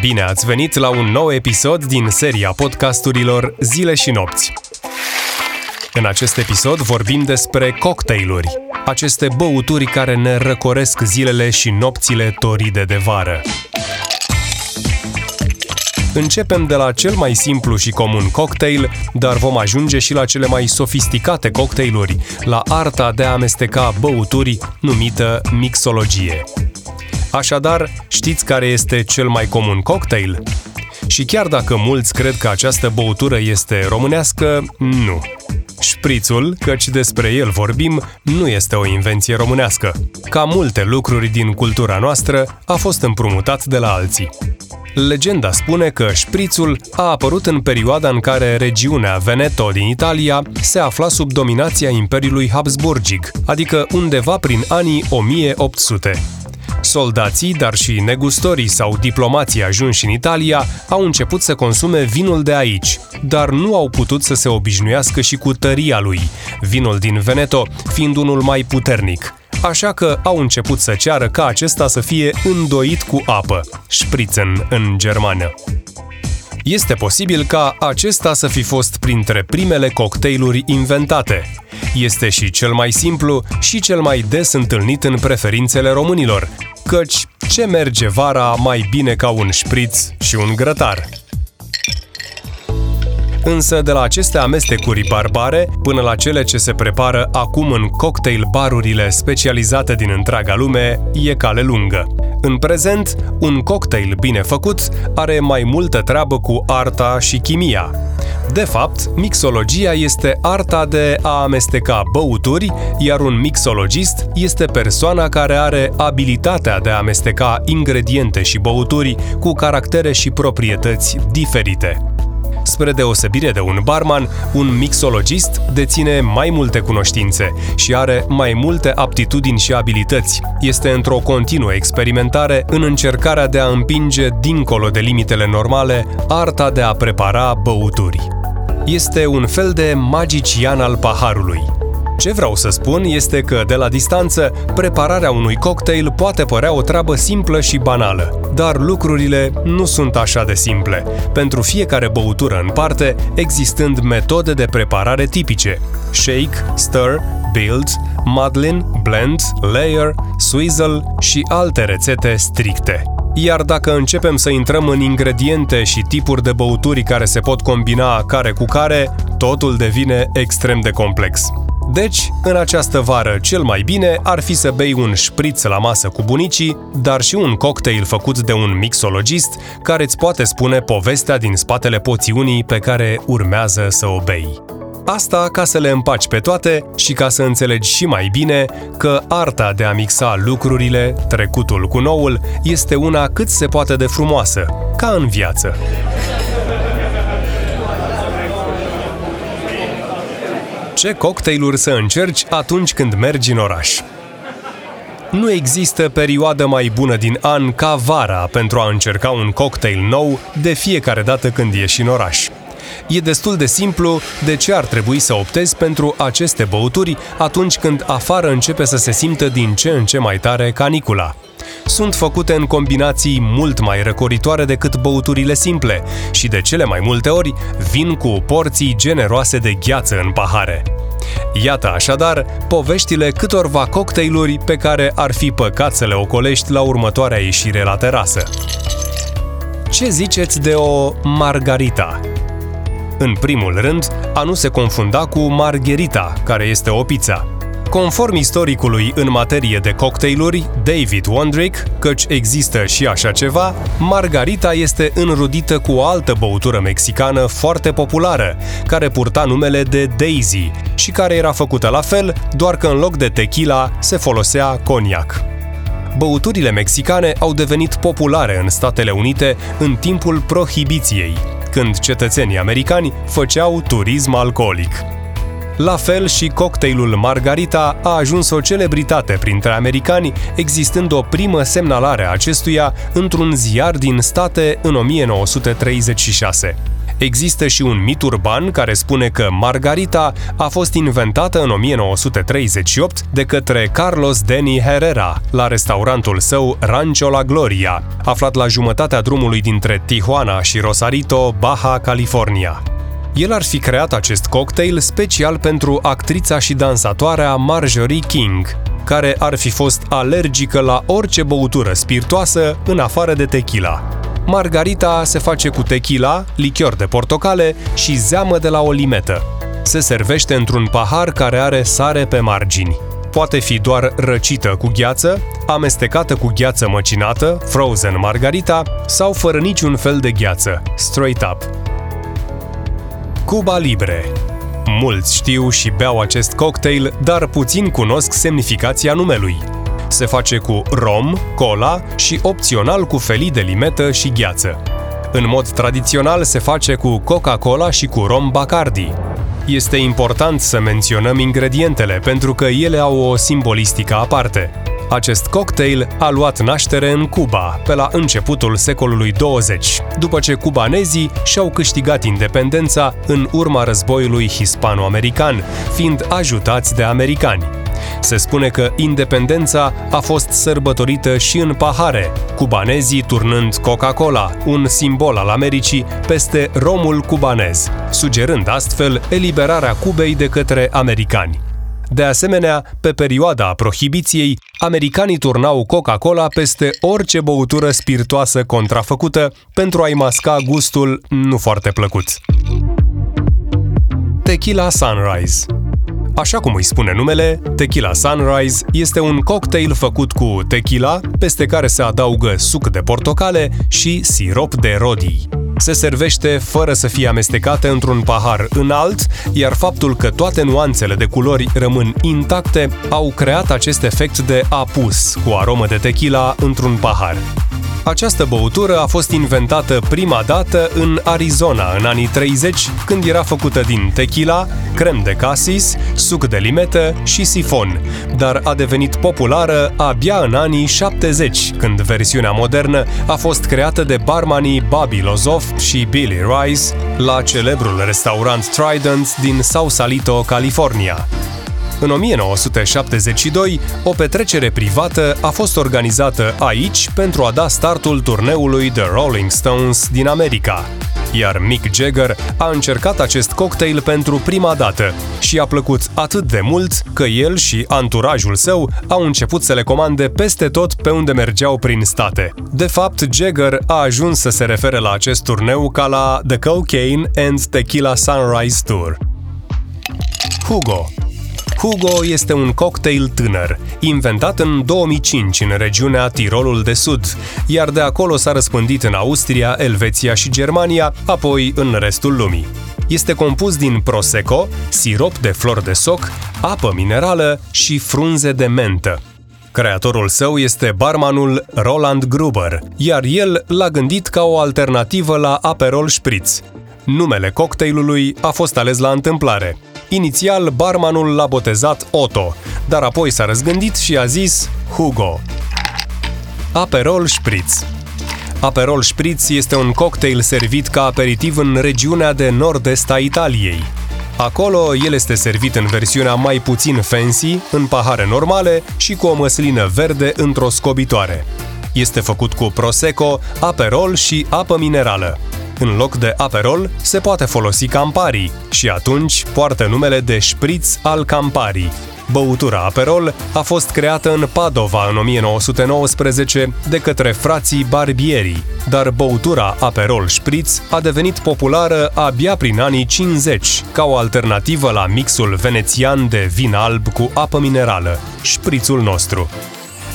Bine ați venit la un nou episod din seria podcasturilor Zile și nopți. În acest episod vorbim despre cocktailuri, aceste băuturi care ne răcoresc zilele și nopțile toride de vară. Începem de la cel mai simplu și comun cocktail, dar vom ajunge și la cele mai sofisticate cocktailuri, la arta de a amesteca băuturi numită mixologie. Așadar, știți care este cel mai comun cocktail? Și chiar dacă mulți cred că această băutură este românească, nu. Șprițul, căci despre el vorbim, nu este o invenție românească. Ca multe lucruri din cultura noastră, a fost împrumutat de la alții. Legenda spune că șprițul a apărut în perioada în care regiunea Veneto din Italia se afla sub dominația Imperiului Habsburgic, adică undeva prin anii 1800. Soldații, dar și negustorii sau diplomații ajunși în Italia au început să consume vinul de aici, dar nu au putut să se obișnuiască și cu tăria lui, vinul din Veneto fiind unul mai puternic așa că au început să ceară ca acesta să fie îndoit cu apă, spritzen în germană. Este posibil ca acesta să fi fost printre primele cocktailuri inventate. Este și cel mai simplu și cel mai des întâlnit în preferințele românilor, căci ce merge vara mai bine ca un șpriț și un grătar? Însă de la aceste amestecuri barbare până la cele ce se prepară acum în cocktail barurile specializate din întreaga lume, e cale lungă. În prezent, un cocktail bine făcut are mai multă treabă cu arta și chimia. De fapt, mixologia este arta de a amesteca băuturi, iar un mixologist este persoana care are abilitatea de a amesteca ingrediente și băuturi cu caractere și proprietăți diferite. Spre deosebire de un barman, un mixologist deține mai multe cunoștințe și are mai multe aptitudini și abilități. Este într-o continuă experimentare în încercarea de a împinge dincolo de limitele normale arta de a prepara băuturi. Este un fel de magician al paharului, ce vreau să spun este că, de la distanță, prepararea unui cocktail poate părea o treabă simplă și banală. Dar lucrurile nu sunt așa de simple, pentru fiecare băutură în parte, existând metode de preparare tipice. Shake, stir, build, muddlin, blend, layer, swizzle și alte rețete stricte. Iar dacă începem să intrăm în ingrediente și tipuri de băuturi care se pot combina care cu care, totul devine extrem de complex. Deci, în această vară, cel mai bine ar fi să bei un șpriț la masă cu bunicii, dar și un cocktail făcut de un mixologist care îți poate spune povestea din spatele poțiunii pe care urmează să o bei. Asta ca să le împaci pe toate și ca să înțelegi și mai bine că arta de a mixa lucrurile, trecutul cu noul, este una cât se poate de frumoasă, ca în viață. Ce cocktailuri să încerci atunci când mergi în oraș? Nu există perioadă mai bună din an ca vara pentru a încerca un cocktail nou de fiecare dată când ieși în oraș. E destul de simplu de ce ar trebui să optezi pentru aceste băuturi atunci când afară începe să se simtă din ce în ce mai tare canicula sunt făcute în combinații mult mai răcoritoare decât băuturile simple și de cele mai multe ori vin cu porții generoase de gheață în pahare. Iată așadar poveștile câtorva cocktailuri pe care ar fi păcat să le ocolești la următoarea ieșire la terasă. Ce ziceți de o margarita? În primul rând, a nu se confunda cu margherita, care este o pizza. Conform istoricului în materie de cocktailuri, David Wondrick, căci există și așa ceva, margarita este înrudită cu o altă băutură mexicană foarte populară, care purta numele de Daisy și care era făcută la fel, doar că în loc de tequila se folosea coniac. Băuturile mexicane au devenit populare în Statele Unite în timpul prohibiției, când cetățenii americani făceau turism alcoolic. La fel și cocktailul Margarita a ajuns o celebritate printre americani, existând o primă semnalare a acestuia într-un ziar din state în 1936. Există și un mit urban care spune că margarita a fost inventată în 1938 de către Carlos Denny Herrera la restaurantul său Rancho La Gloria, aflat la jumătatea drumului dintre Tijuana și Rosarito, Baja California. El ar fi creat acest cocktail special pentru actrița și dansatoarea Marjorie King, care ar fi fost alergică la orice băutură spiritoasă în afară de tequila. Margarita se face cu tequila, lichior de portocale și zeamă de la o limetă. Se servește într-un pahar care are sare pe margini. Poate fi doar răcită cu gheață, amestecată cu gheață măcinată, frozen margarita, sau fără niciun fel de gheață, straight up. Cuba Libre Mulți știu și beau acest cocktail, dar puțin cunosc semnificația numelui. Se face cu rom, cola și opțional cu felii de limetă și gheață. În mod tradițional se face cu Coca-Cola și cu rom Bacardi. Este important să menționăm ingredientele pentru că ele au o simbolistică aparte. Acest cocktail a luat naștere în Cuba, pe la începutul secolului 20, după ce cubanezii și-au câștigat independența în urma războiului hispano-american, fiind ajutați de americani. Se spune că independența a fost sărbătorită și în pahare, cubanezii turnând Coca-Cola, un simbol al Americii, peste romul cubanez, sugerând astfel eliberarea Cubei de către americani. De asemenea, pe perioada prohibiției, americanii turnau Coca-Cola peste orice băutură spiritoasă contrafăcută pentru a-i masca gustul nu foarte plăcut. Tequila Sunrise Așa cum îi spune numele, Tequila Sunrise este un cocktail făcut cu tequila, peste care se adaugă suc de portocale și sirop de rodii. Se servește fără să fie amestecate într-un pahar înalt, iar faptul că toate nuanțele de culori rămân intacte au creat acest efect de apus cu aromă de tequila într-un pahar. Această băutură a fost inventată prima dată în Arizona în anii 30, când era făcută din tequila, crem de casis, suc de limetă și sifon, dar a devenit populară abia în anii 70, când versiunea modernă a fost creată de barmanii Bobby Lozoff și Billy Rice la celebrul restaurant Trident din Sausalito, California. În 1972, o petrecere privată a fost organizată aici pentru a da startul turneului The Rolling Stones din America. Iar Mick Jagger a încercat acest cocktail pentru prima dată și a plăcut atât de mult că el și anturajul său au început să le comande peste tot pe unde mergeau prin state. De fapt, Jagger a ajuns să se refere la acest turneu ca la The Cocaine and Tequila Sunrise Tour. Hugo Hugo este un cocktail tânăr, inventat în 2005 în regiunea Tirolul de Sud, iar de acolo s-a răspândit în Austria, Elveția și Germania, apoi în restul lumii. Este compus din prosecco, sirop de flori de soc, apă minerală și frunze de mentă. Creatorul său este barmanul Roland Gruber, iar el l-a gândit ca o alternativă la Aperol Spritz. Numele cocktailului a fost ales la întâmplare. Inițial, barmanul l-a botezat Otto, dar apoi s-a răzgândit și a zis Hugo. Aperol Spritz Aperol Spritz este un cocktail servit ca aperitiv în regiunea de nord-est a Italiei. Acolo, el este servit în versiunea mai puțin fancy, în pahare normale și cu o măslină verde într-o scobitoare. Este făcut cu prosecco, aperol și apă minerală. În loc de Aperol, se poate folosi Campari și atunci poartă numele de Spritz al Campari. Băutura Aperol a fost creată în Padova în 1919 de către frații Barbieri, dar băutura Aperol Spritz a devenit populară abia prin anii 50, ca o alternativă la mixul venețian de vin alb cu apă minerală, șprițul nostru.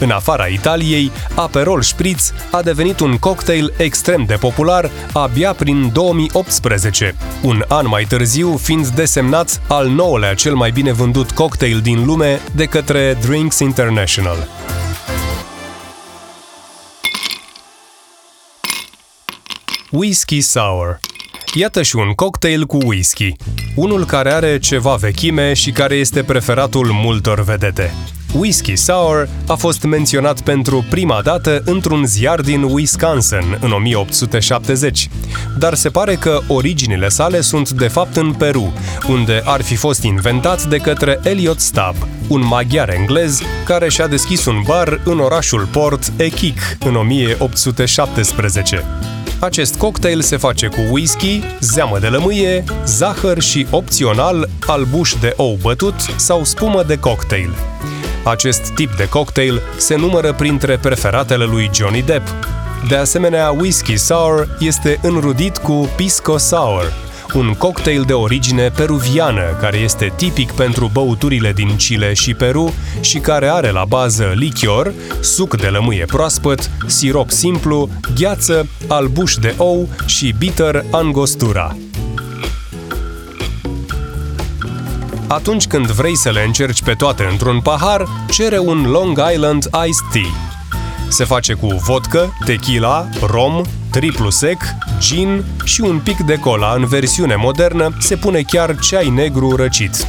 În afara Italiei, Aperol Spritz a devenit un cocktail extrem de popular abia prin 2018, un an mai târziu fiind desemnat al nouălea cel mai bine vândut cocktail din lume de către Drinks International. Whisky Sour Iată și un cocktail cu whisky, unul care are ceva vechime și care este preferatul multor vedete. Whiskey Sour a fost menționat pentru prima dată într-un ziar din Wisconsin în 1870, dar se pare că originile sale sunt de fapt în Peru, unde ar fi fost inventat de către Elliot Stubb, un maghiar englez care și-a deschis un bar în orașul port Echic în 1817. Acest cocktail se face cu whisky, zeamă de lămâie, zahăr și, opțional, albuș de ou bătut sau spumă de cocktail. Acest tip de cocktail se numără printre preferatele lui Johnny Depp. De asemenea, whisky sour este înrudit cu pisco sour, un cocktail de origine peruviană care este tipic pentru băuturile din Chile și Peru și care are la bază lichior, suc de lămâie proaspăt, sirop simplu, gheață, albuș de ou și bitter angostura. Atunci când vrei să le încerci pe toate într-un pahar, cere un Long Island Iced Tea. Se face cu vodka, tequila, rom, triplu sec, gin și un pic de cola în versiune modernă se pune chiar ceai negru răcit.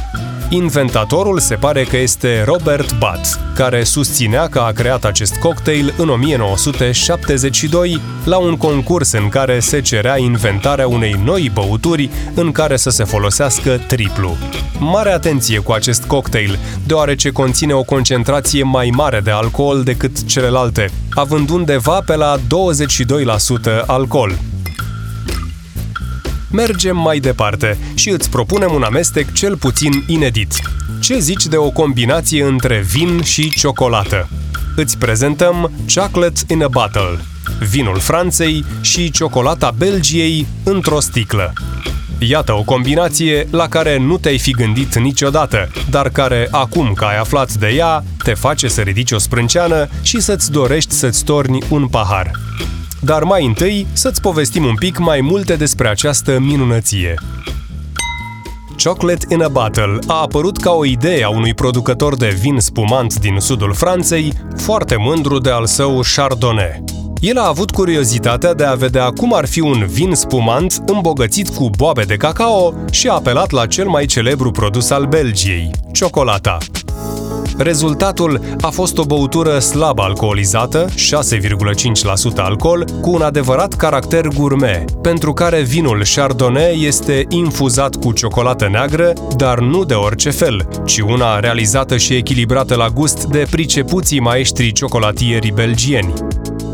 Inventatorul se pare că este Robert Butt, care susținea că a creat acest cocktail în 1972 la un concurs în care se cerea inventarea unei noi băuturi în care să se folosească triplu. Mare atenție cu acest cocktail, deoarece conține o concentrație mai mare de alcool decât celelalte, având undeva pe la 22% alcool. Mergem mai departe și îți propunem un amestec cel puțin inedit. Ce zici de o combinație între vin și ciocolată? Îți prezentăm Chocolate in a Bottle, vinul Franței și ciocolata Belgiei într-o sticlă. Iată o combinație la care nu te-ai fi gândit niciodată, dar care, acum că ai aflat de ea, te face să ridici o sprânceană și să-ți dorești să-ți torni un pahar. Dar mai întâi să-ți povestim un pic mai multe despre această minunăție. Chocolate in a Bottle a apărut ca o idee a unui producător de vin spumant din sudul Franței, foarte mândru de al său Chardonnay. El a avut curiozitatea de a vedea cum ar fi un vin spumant îmbogățit cu boabe de cacao și a apelat la cel mai celebru produs al Belgiei, ciocolata. Rezultatul a fost o băutură slab alcoolizată, 6,5% alcool, cu un adevărat caracter gourmet, pentru care vinul Chardonnay este infuzat cu ciocolată neagră, dar nu de orice fel, ci una realizată și echilibrată la gust de pricepuții maestri ciocolatierii belgieni.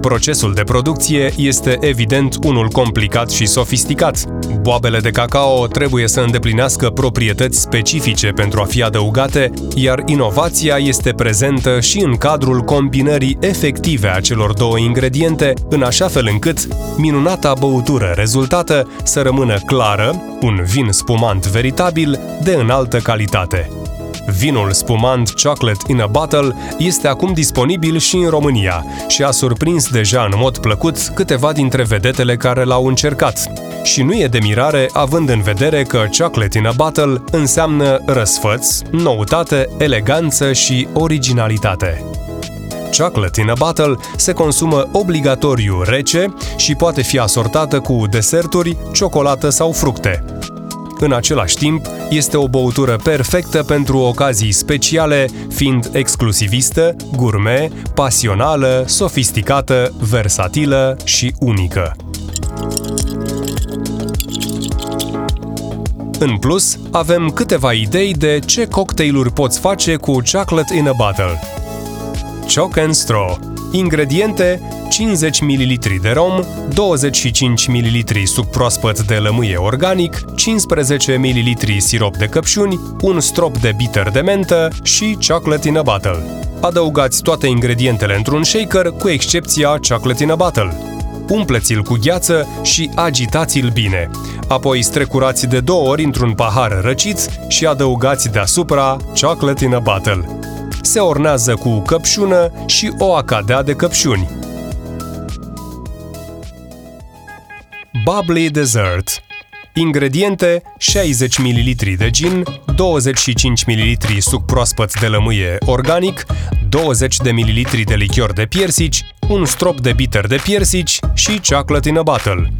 Procesul de producție este evident unul complicat și sofisticat. Boabele de cacao trebuie să îndeplinească proprietăți specifice pentru a fi adăugate, iar inovația este prezentă și în cadrul combinării efective a celor două ingrediente, în așa fel încât minunata băutură rezultată să rămână clară, un vin spumant veritabil de înaltă calitate. Vinul spumant Chocolate in a Bottle este acum disponibil și în România și a surprins deja în mod plăcut câteva dintre vedetele care l-au încercat. Și nu e de mirare având în vedere că Chocolate in a Bottle înseamnă răsfăț, noutate, eleganță și originalitate. Chocolate in a Bottle se consumă obligatoriu rece și poate fi asortată cu deserturi, ciocolată sau fructe. În același timp, este o băutură perfectă pentru ocazii speciale, fiind exclusivistă, gourmet, pasională, sofisticată, versatilă și unică. În plus, avem câteva idei de ce cocktailuri poți face cu Chocolate in a Bottle. Choc and Straw Ingrediente 50 ml de rom, 25 ml suc proaspăt de lămâie organic, 15 ml sirop de căpșuni, un strop de bitter de mentă și chocolate in a bottle. Adăugați toate ingredientele într-un shaker, cu excepția chocolate in a bottle. Umpleți-l cu gheață și agitați-l bine. Apoi strecurați de două ori într-un pahar răcit și adăugați deasupra chocolate in a bottle. Se ornează cu căpșună și o acadea de căpșuni. Bubbly Dessert Ingrediente 60 ml de gin, 25 ml suc proaspăt de lămâie organic, 20 de ml de lichior de piersici, un strop de bitter de piersici și chocolate in a bottle.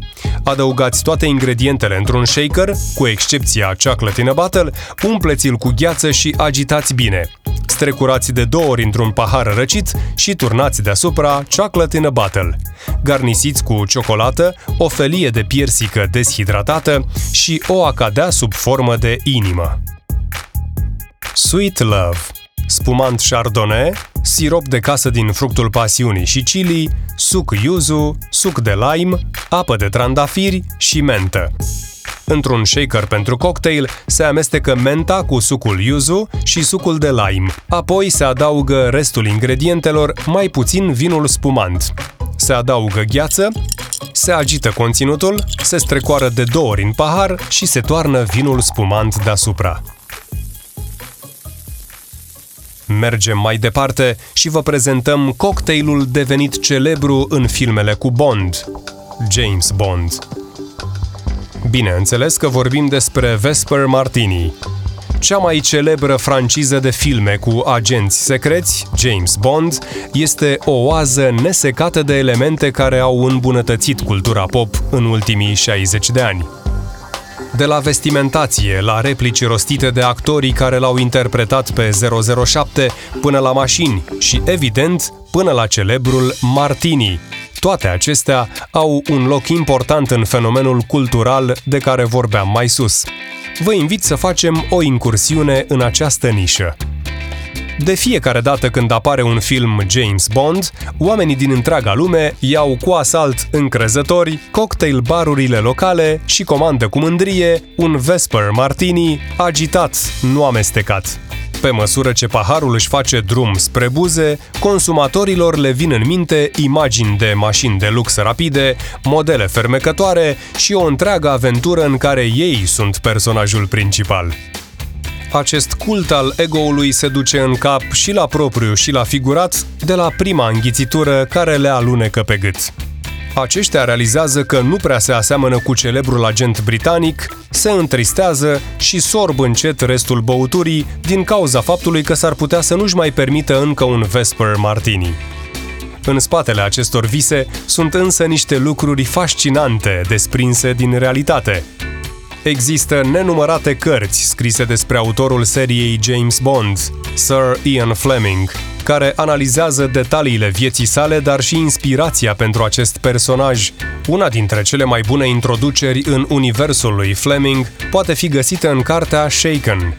Adăugați toate ingredientele într-un shaker, cu excepția chocolate in a bottle, umpleți-l cu gheață și agitați bine. strecurați de două ori într-un pahar răcit și turnați deasupra chocolate in a bottle. Garnisiți cu ciocolată, o felie de piersică deshidratată și o acadea sub formă de inimă. Sweet Love spumant chardonnay, sirop de casă din fructul pasiunii și chili, suc yuzu, suc de lime, apă de trandafiri și mentă. Într-un shaker pentru cocktail se amestecă menta cu sucul yuzu și sucul de lime. Apoi se adaugă restul ingredientelor, mai puțin vinul spumant. Se adaugă gheață, se agită conținutul, se strecoară de două ori în pahar și se toarnă vinul spumant deasupra. Mergem mai departe și vă prezentăm cocktailul devenit celebru în filmele cu Bond, James Bond. Bineînțeles că vorbim despre Vesper Martini, cea mai celebră franciză de filme cu agenți secreți, James Bond, este o oază nesecată de elemente care au îmbunătățit cultura pop în ultimii 60 de ani. De la vestimentație, la replici rostite de actorii care l-au interpretat pe 007, până la mașini și, evident, până la celebrul Martini. Toate acestea au un loc important în fenomenul cultural de care vorbeam mai sus. Vă invit să facem o incursiune în această nișă. De fiecare dată când apare un film James Bond, oamenii din întreaga lume iau cu asalt încrezători cocktail barurile locale și comandă cu mândrie un Vesper Martini agitat, nu amestecat. Pe măsură ce paharul își face drum spre buze, consumatorilor le vin în minte imagini de mașini de lux rapide, modele fermecătoare și o întreagă aventură în care ei sunt personajul principal acest cult al ego-ului se duce în cap și la propriu și la figurat de la prima înghițitură care le alunecă pe gât. Aceștia realizează că nu prea se aseamănă cu celebrul agent britanic, se întristează și sorb încet restul băuturii din cauza faptului că s-ar putea să nu-și mai permită încă un Vesper Martini. În spatele acestor vise sunt însă niște lucruri fascinante desprinse din realitate – Există nenumărate cărți scrise despre autorul seriei James Bond, Sir Ian Fleming, care analizează detaliile vieții sale, dar și inspirația pentru acest personaj. Una dintre cele mai bune introduceri în universul lui Fleming poate fi găsită în cartea Shaken.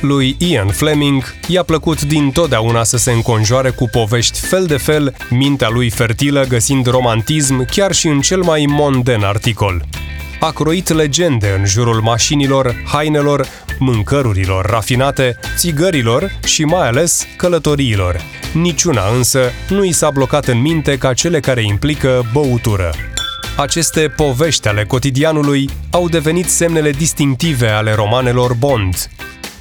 Lui Ian Fleming i-a plăcut din totdeauna să se înconjoare cu povești fel de fel, mintea lui fertilă găsind romantism chiar și în cel mai monden articol a croit legende în jurul mașinilor, hainelor, mâncărurilor rafinate, țigărilor și mai ales călătoriilor. Niciuna însă nu i s-a blocat în minte ca cele care implică băutură. Aceste povești ale cotidianului au devenit semnele distinctive ale romanelor Bond.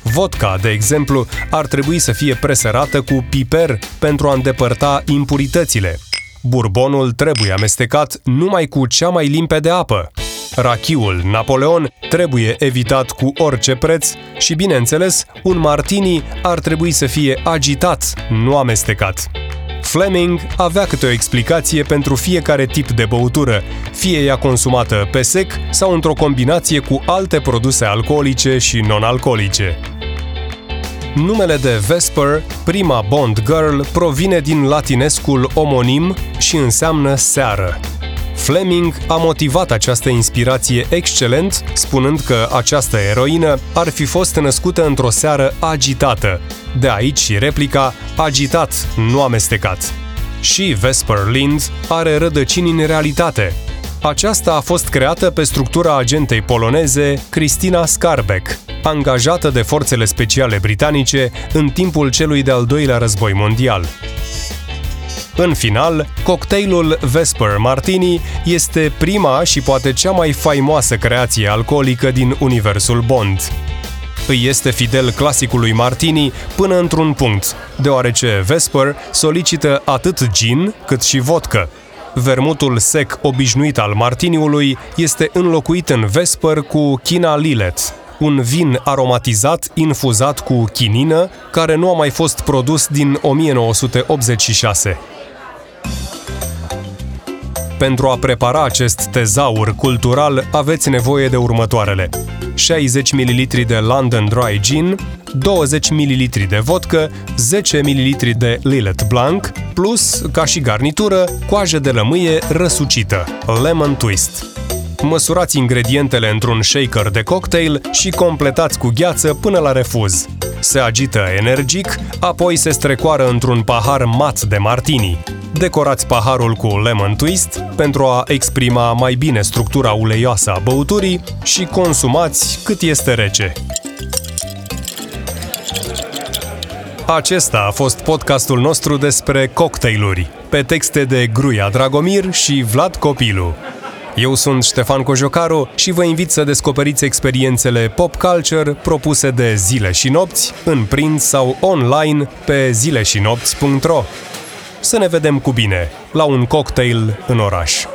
Vodka, de exemplu, ar trebui să fie presărată cu piper pentru a îndepărta impuritățile. Burbonul trebuie amestecat numai cu cea mai limpede apă. Rachiul Napoleon trebuie evitat cu orice preț și, bineînțeles, un martini ar trebui să fie agitat, nu amestecat. Fleming avea câte o explicație pentru fiecare tip de băutură, fie ea consumată pe sec sau într-o combinație cu alte produse alcoolice și non-alcoolice. Numele de Vesper, prima Bond Girl, provine din latinescul omonim și înseamnă seară. Fleming a motivat această inspirație excelent, spunând că această eroină ar fi fost născută într-o seară agitată. De aici și replica agitat, nu amestecat. Și Vesper Lind are rădăcini în realitate. Aceasta a fost creată pe structura agentei poloneze Cristina Skarbek, angajată de forțele speciale britanice în timpul celui de-al doilea război mondial. În final, cocktailul Vesper Martini este prima și poate cea mai faimoasă creație alcoolică din universul Bond. Îi este fidel clasicului Martini până într-un punct, deoarece Vesper solicită atât gin cât și vodka. Vermutul sec obișnuit al martiniului este înlocuit în Vesper cu China Lilet, un vin aromatizat infuzat cu chinină, care nu a mai fost produs din 1986. Pentru a prepara acest tezaur cultural aveți nevoie de următoarele. 60 ml de London Dry Gin, 20 ml de vodcă, 10 ml de Lillet Blanc, plus, ca și garnitură, coajă de lămâie răsucită, lemon twist. Măsurați ingredientele într-un shaker de cocktail și completați cu gheață până la refuz. Se agită energic, apoi se strecoară într-un pahar mat de martini. Decorați paharul cu lemon twist pentru a exprima mai bine structura uleioasă a băuturii și consumați cât este rece. Acesta a fost podcastul nostru despre cocktailuri, pe texte de Gruia Dragomir și Vlad Copilu. Eu sunt Ștefan Cojocaru și vă invit să descoperiți experiențele pop culture propuse de Zile și Nopți în print sau online pe zileșinopți.ro. Să ne vedem cu bine la un cocktail în oraș.